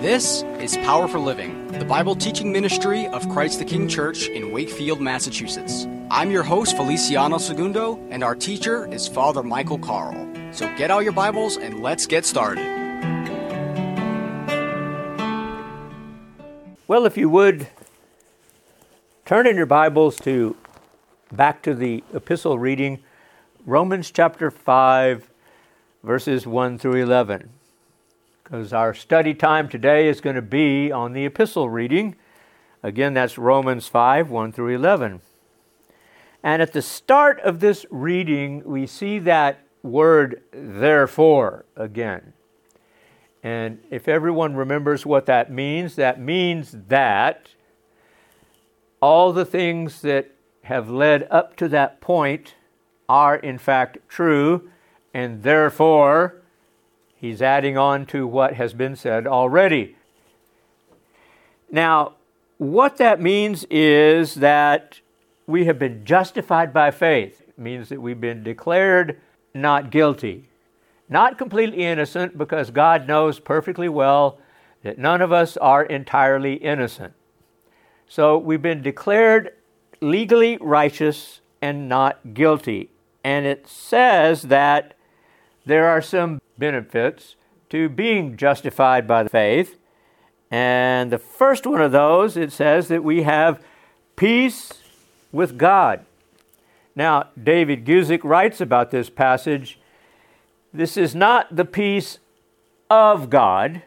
This is Power for Living, the Bible teaching ministry of Christ the King Church in Wakefield, Massachusetts. I'm your host, Feliciano Segundo, and our teacher is Father Michael Carl. So get out your Bibles and let's get started. Well, if you would turn in your Bibles to back to the epistle reading, Romans chapter 5, verses 1 through 11 because our study time today is going to be on the epistle reading. Again, that's Romans 5 1 through 11. And at the start of this reading, we see that word therefore again. And if everyone remembers what that means, that means that all the things that have led up to that point are in fact true, and therefore He's adding on to what has been said already. Now, what that means is that we have been justified by faith. It means that we've been declared not guilty, not completely innocent, because God knows perfectly well that none of us are entirely innocent. So we've been declared legally righteous and not guilty. And it says that there are some benefits to being justified by the faith. And the first one of those, it says that we have peace with God. Now, David Guzik writes about this passage this is not the peace of God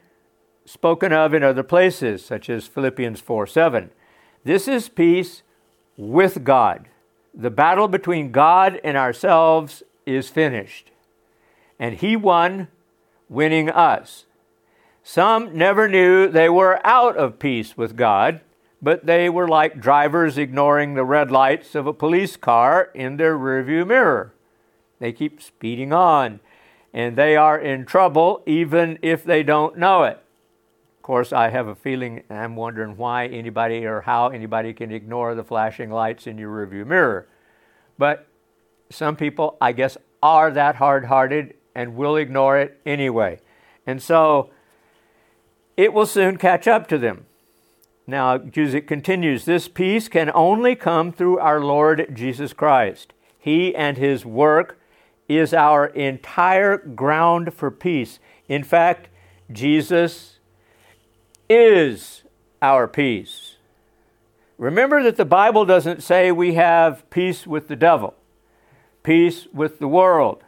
spoken of in other places, such as Philippians 4 7. This is peace with God. The battle between God and ourselves is finished and he won, winning us. Some never knew they were out of peace with God, but they were like drivers ignoring the red lights of a police car in their rearview mirror. They keep speeding on, and they are in trouble even if they don't know it. Of course, I have a feeling, I'm wondering why anybody or how anybody can ignore the flashing lights in your rearview mirror. But some people, I guess, are that hard hearted and will ignore it anyway. And so it will soon catch up to them. Now, it continues, this peace can only come through our Lord Jesus Christ. He and his work is our entire ground for peace. In fact, Jesus is our peace. Remember that the Bible doesn't say we have peace with the devil, peace with the world,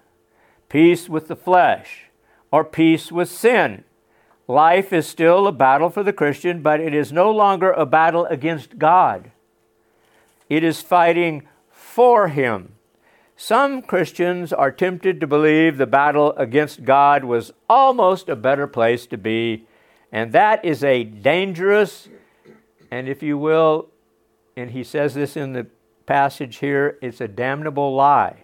peace with the flesh, or peace with sin. Life is still a battle for the Christian, but it is no longer a battle against God. It is fighting for Him. Some Christians are tempted to believe the battle against God was almost a better place to be, and that is a dangerous, and if you will, and he says this in the passage here, it's a damnable lie.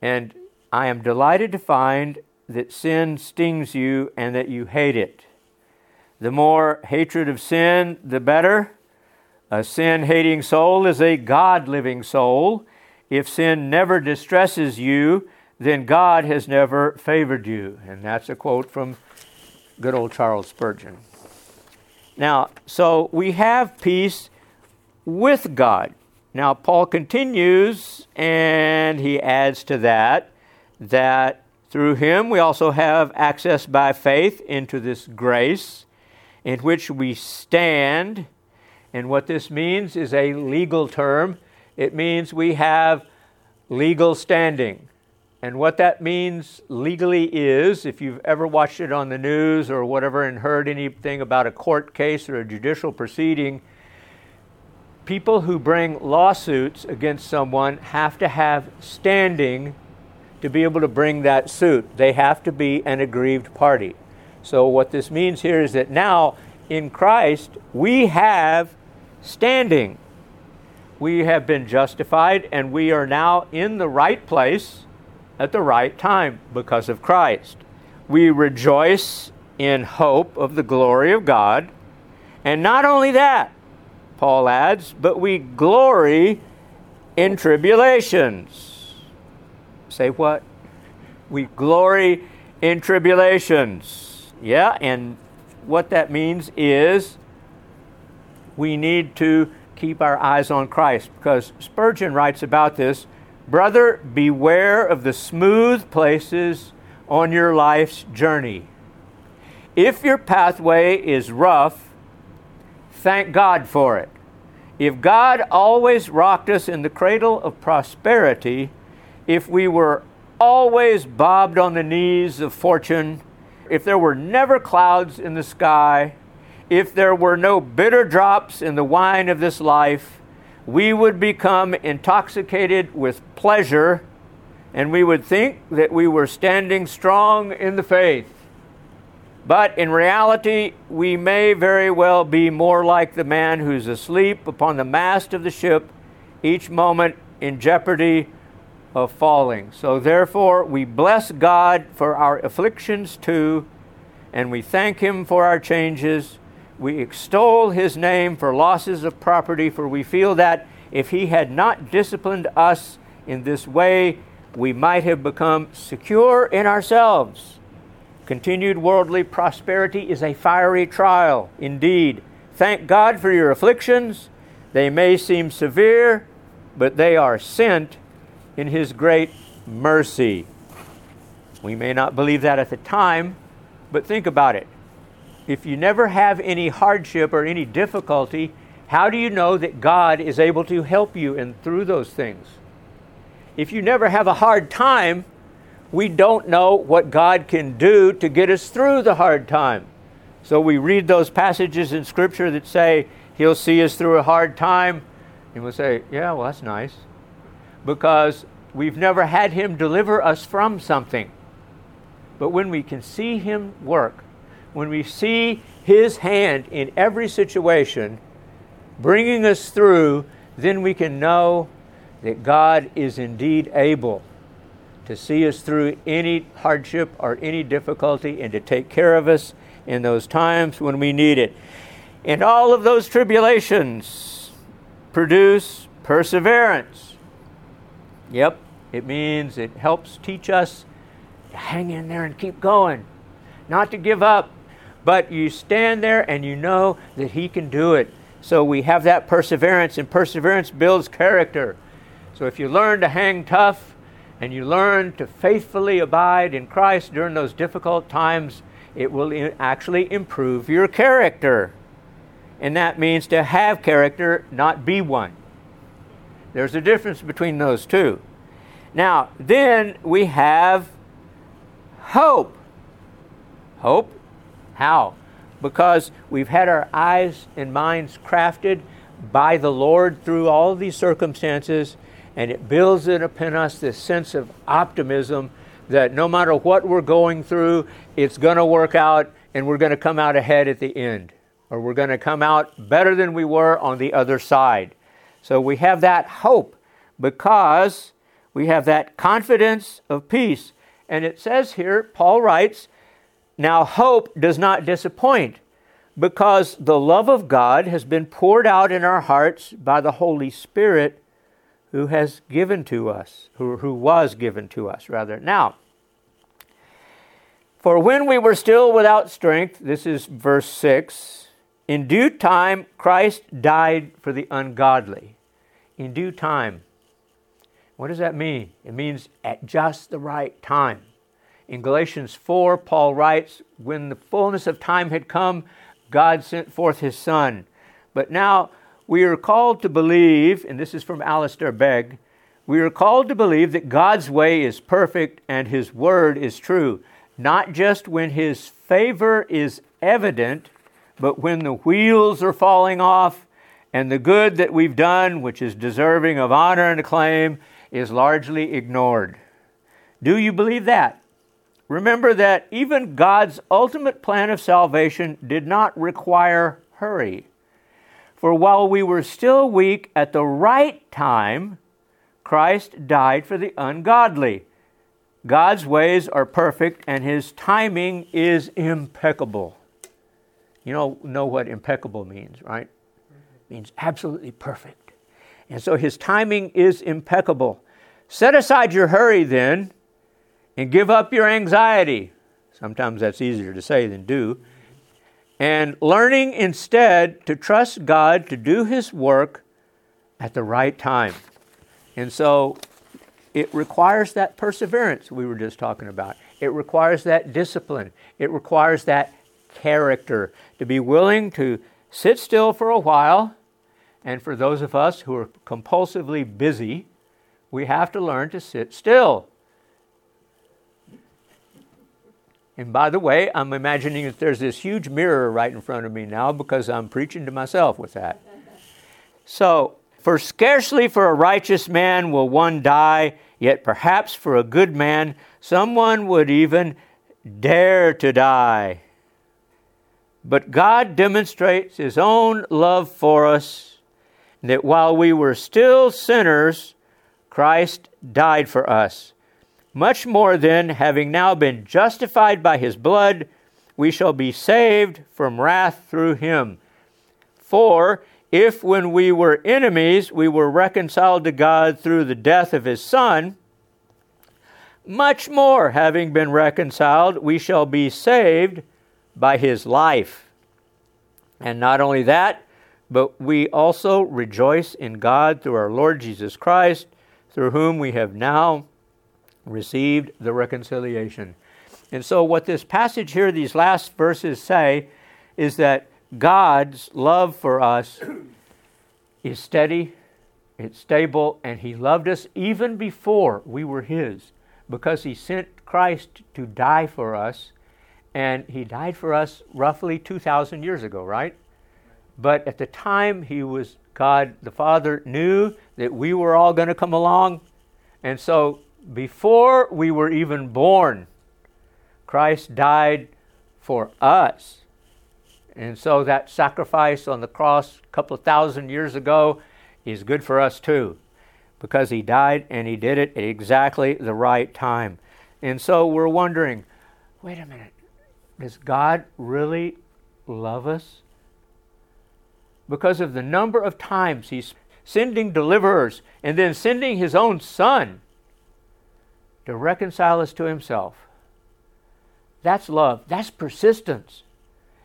And I am delighted to find that sin stings you and that you hate it. The more hatred of sin, the better. A sin hating soul is a God living soul. If sin never distresses you, then God has never favored you. And that's a quote from good old Charles Spurgeon. Now, so we have peace with God. Now, Paul continues and he adds to that that through him we also have access by faith into this grace in which we stand. And what this means is a legal term. It means we have legal standing. And what that means legally is if you've ever watched it on the news or whatever and heard anything about a court case or a judicial proceeding, people who bring lawsuits against someone have to have standing to be able to bring that suit. They have to be an aggrieved party. So, what this means here is that now in Christ we have standing. We have been justified and we are now in the right place at the right time because of Christ. We rejoice in hope of the glory of God. And not only that, Paul adds, but we glory in tribulations Say what? We glory in tribulations. Yeah, and what that means is we need to keep our eyes on Christ because Spurgeon writes about this Brother, beware of the smooth places on your life's journey. If your pathway is rough, thank God for it. If God always rocked us in the cradle of prosperity, if we were always bobbed on the knees of fortune, if there were never clouds in the sky, if there were no bitter drops in the wine of this life, we would become intoxicated with pleasure and we would think that we were standing strong in the faith. But in reality, we may very well be more like the man who's asleep upon the mast of the ship, each moment in jeopardy of falling. So therefore, we bless God for our afflictions too, and we thank Him for our changes. We extol His name for losses of property, for we feel that if He had not disciplined us in this way, we might have become secure in ourselves. Continued worldly prosperity is a fiery trial, indeed. Thank God for your afflictions. They may seem severe, but they are sent in His great mercy. We may not believe that at the time, but think about it. If you never have any hardship or any difficulty, how do you know that God is able to help you in through those things? If you never have a hard time, we don't know what God can do to get us through the hard time. So we read those passages in Scripture that say He'll see us through a hard time, and we'll say, Yeah, well, that's nice because we've never had Him deliver us from something. But when we can see Him work, when we see His hand in every situation, bringing us through, then we can know that God is indeed able to see us through any hardship or any difficulty and to take care of us in those times when we need it. And all of those tribulations produce perseverance. Yep, it means it helps teach us to hang in there and keep going, not to give up. But you stand there and you know that He can do it. So we have that perseverance, and perseverance builds character. So if you learn to hang tough and you learn to faithfully abide in Christ during those difficult times, it will actually improve your character. And that means to have character, not be one. There's a difference between those two. Now, then we have hope. Hope? How? Because we've had our eyes and minds crafted by the Lord through all these circumstances, and it builds it upon us this sense of optimism that no matter what we're going through, it's going to work out and we're going to come out ahead at the end, or we're going to come out better than we were on the other side. So we have that hope because we have that confidence of peace. And it says here, Paul writes, Now hope does not disappoint because the love of God has been poured out in our hearts by the Holy Spirit who has given to us, who, who was given to us, rather. Now, for when we were still without strength, this is verse 6, in due time Christ died for the ungodly in due time. What does that mean? It means at just the right time. In Galatians 4, Paul writes, When the fullness of time had come, God sent forth his Son. But now we are called to believe, and this is from Alistair Begg, we are called to believe that God's way is perfect and his word is true, not just when his favor is evident, but when the wheels are falling off and the good that we've done, which is deserving of honor and acclaim, is largely ignored. Do you believe that? Remember that even God's ultimate plan of salvation did not require hurry. For while we were still weak at the right time, Christ died for the ungodly. God's ways are perfect and his timing is impeccable. You know, know what impeccable means, right? Means absolutely perfect. And so his timing is impeccable. Set aside your hurry then and give up your anxiety. Sometimes that's easier to say than do. and learning instead to trust God to do His work at the right time. And so it requires that perseverance we were just talking about. It requires that discipline. It requires that character to be willing to sit still for a while. And for those of us who are compulsively busy, we have to learn to sit still. And by the way, I'm imagining that there's this huge mirror right in front of me now because I'm preaching to myself with that. So, for scarcely for a righteous man will one die, yet perhaps for a good man someone would even dare to die. But God demonstrates His own love for us, that while we were still sinners, Christ died for us. Much more then, having now been justified by his blood, we shall be saved from wrath through him. For if when we were enemies we were reconciled to God through the death of his Son, much more, having been reconciled, we shall be saved by his life. And not only that, but we also rejoice in God through our Lord Jesus Christ, through whom we have now received the reconciliation. And so, what this passage here, these last verses say, is that God's love for us is steady, it's stable, and He loved us even before we were His because He sent Christ to die for us. And He died for us roughly 2,000 years ago, right? But at the time He was God the Father knew that we were all going to come along. And so before we were even born, Christ died for us. And so that sacrifice on the cross a couple of thousand years ago is good for us too, because he died and he did it at exactly the right time. And so we're wondering wait a minute, does God really love us? Because of the number of times he's sending deliverers and then sending his own son to reconcile us to Himself. That's love. That's persistence.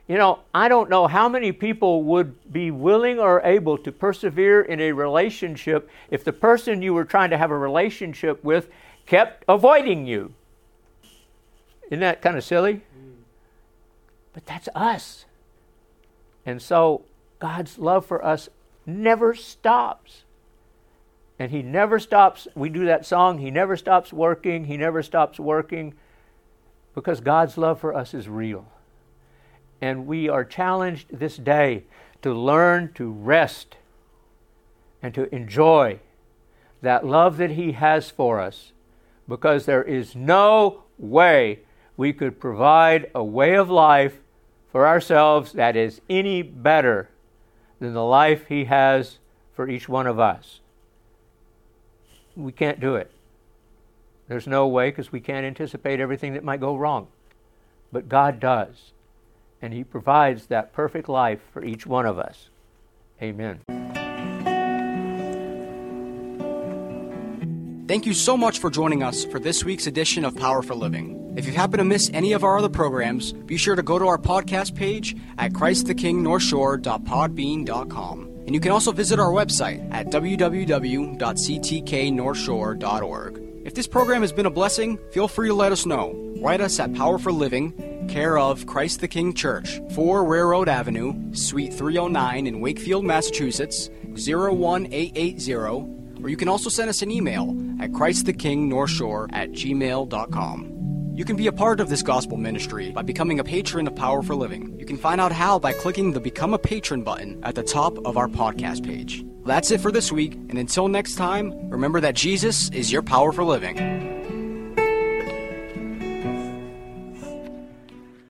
You know, I don't know how many people would be willing or able to persevere in a relationship if the person you were trying to have a relationship with kept avoiding you. Isn't that kind of silly? Mm. But that's us. And so God's love for us never stops. And he never stops. We do that song, He never stops working, He never stops working, because God's love for us is real. And we are challenged this day to learn to rest and to enjoy that love that He has for us, because there is no way we could provide a way of life for ourselves that is any better than the life He has for each one of us we can't do it. There's no way because we can't anticipate everything that might go wrong. But God does. And He provides that perfect life for each one of us. Amen. Thank you so much for joining us for this week's edition of Power for Living. If you happen to miss any of our other programs, be sure to go to our podcast page at ChristTheKingNorthshore.podbean.com. And you can also visit our website at www.ctknorthshore.org. If this program has been a blessing, feel free to let us know. Write us at Power for Living, care of Christ the King Church, 4 Railroad Avenue, Suite 309 in Wakefield, Massachusetts, 01880, or you can also send us an email at ChristTheKingNorthshore at gmail.com. You can be a part of this gospel ministry by becoming a patron of Power for Living. You can find out how by clicking the Become a Patron button at the top of our podcast page. That's it for this week, and until next time, remember that Jesus is your power for living.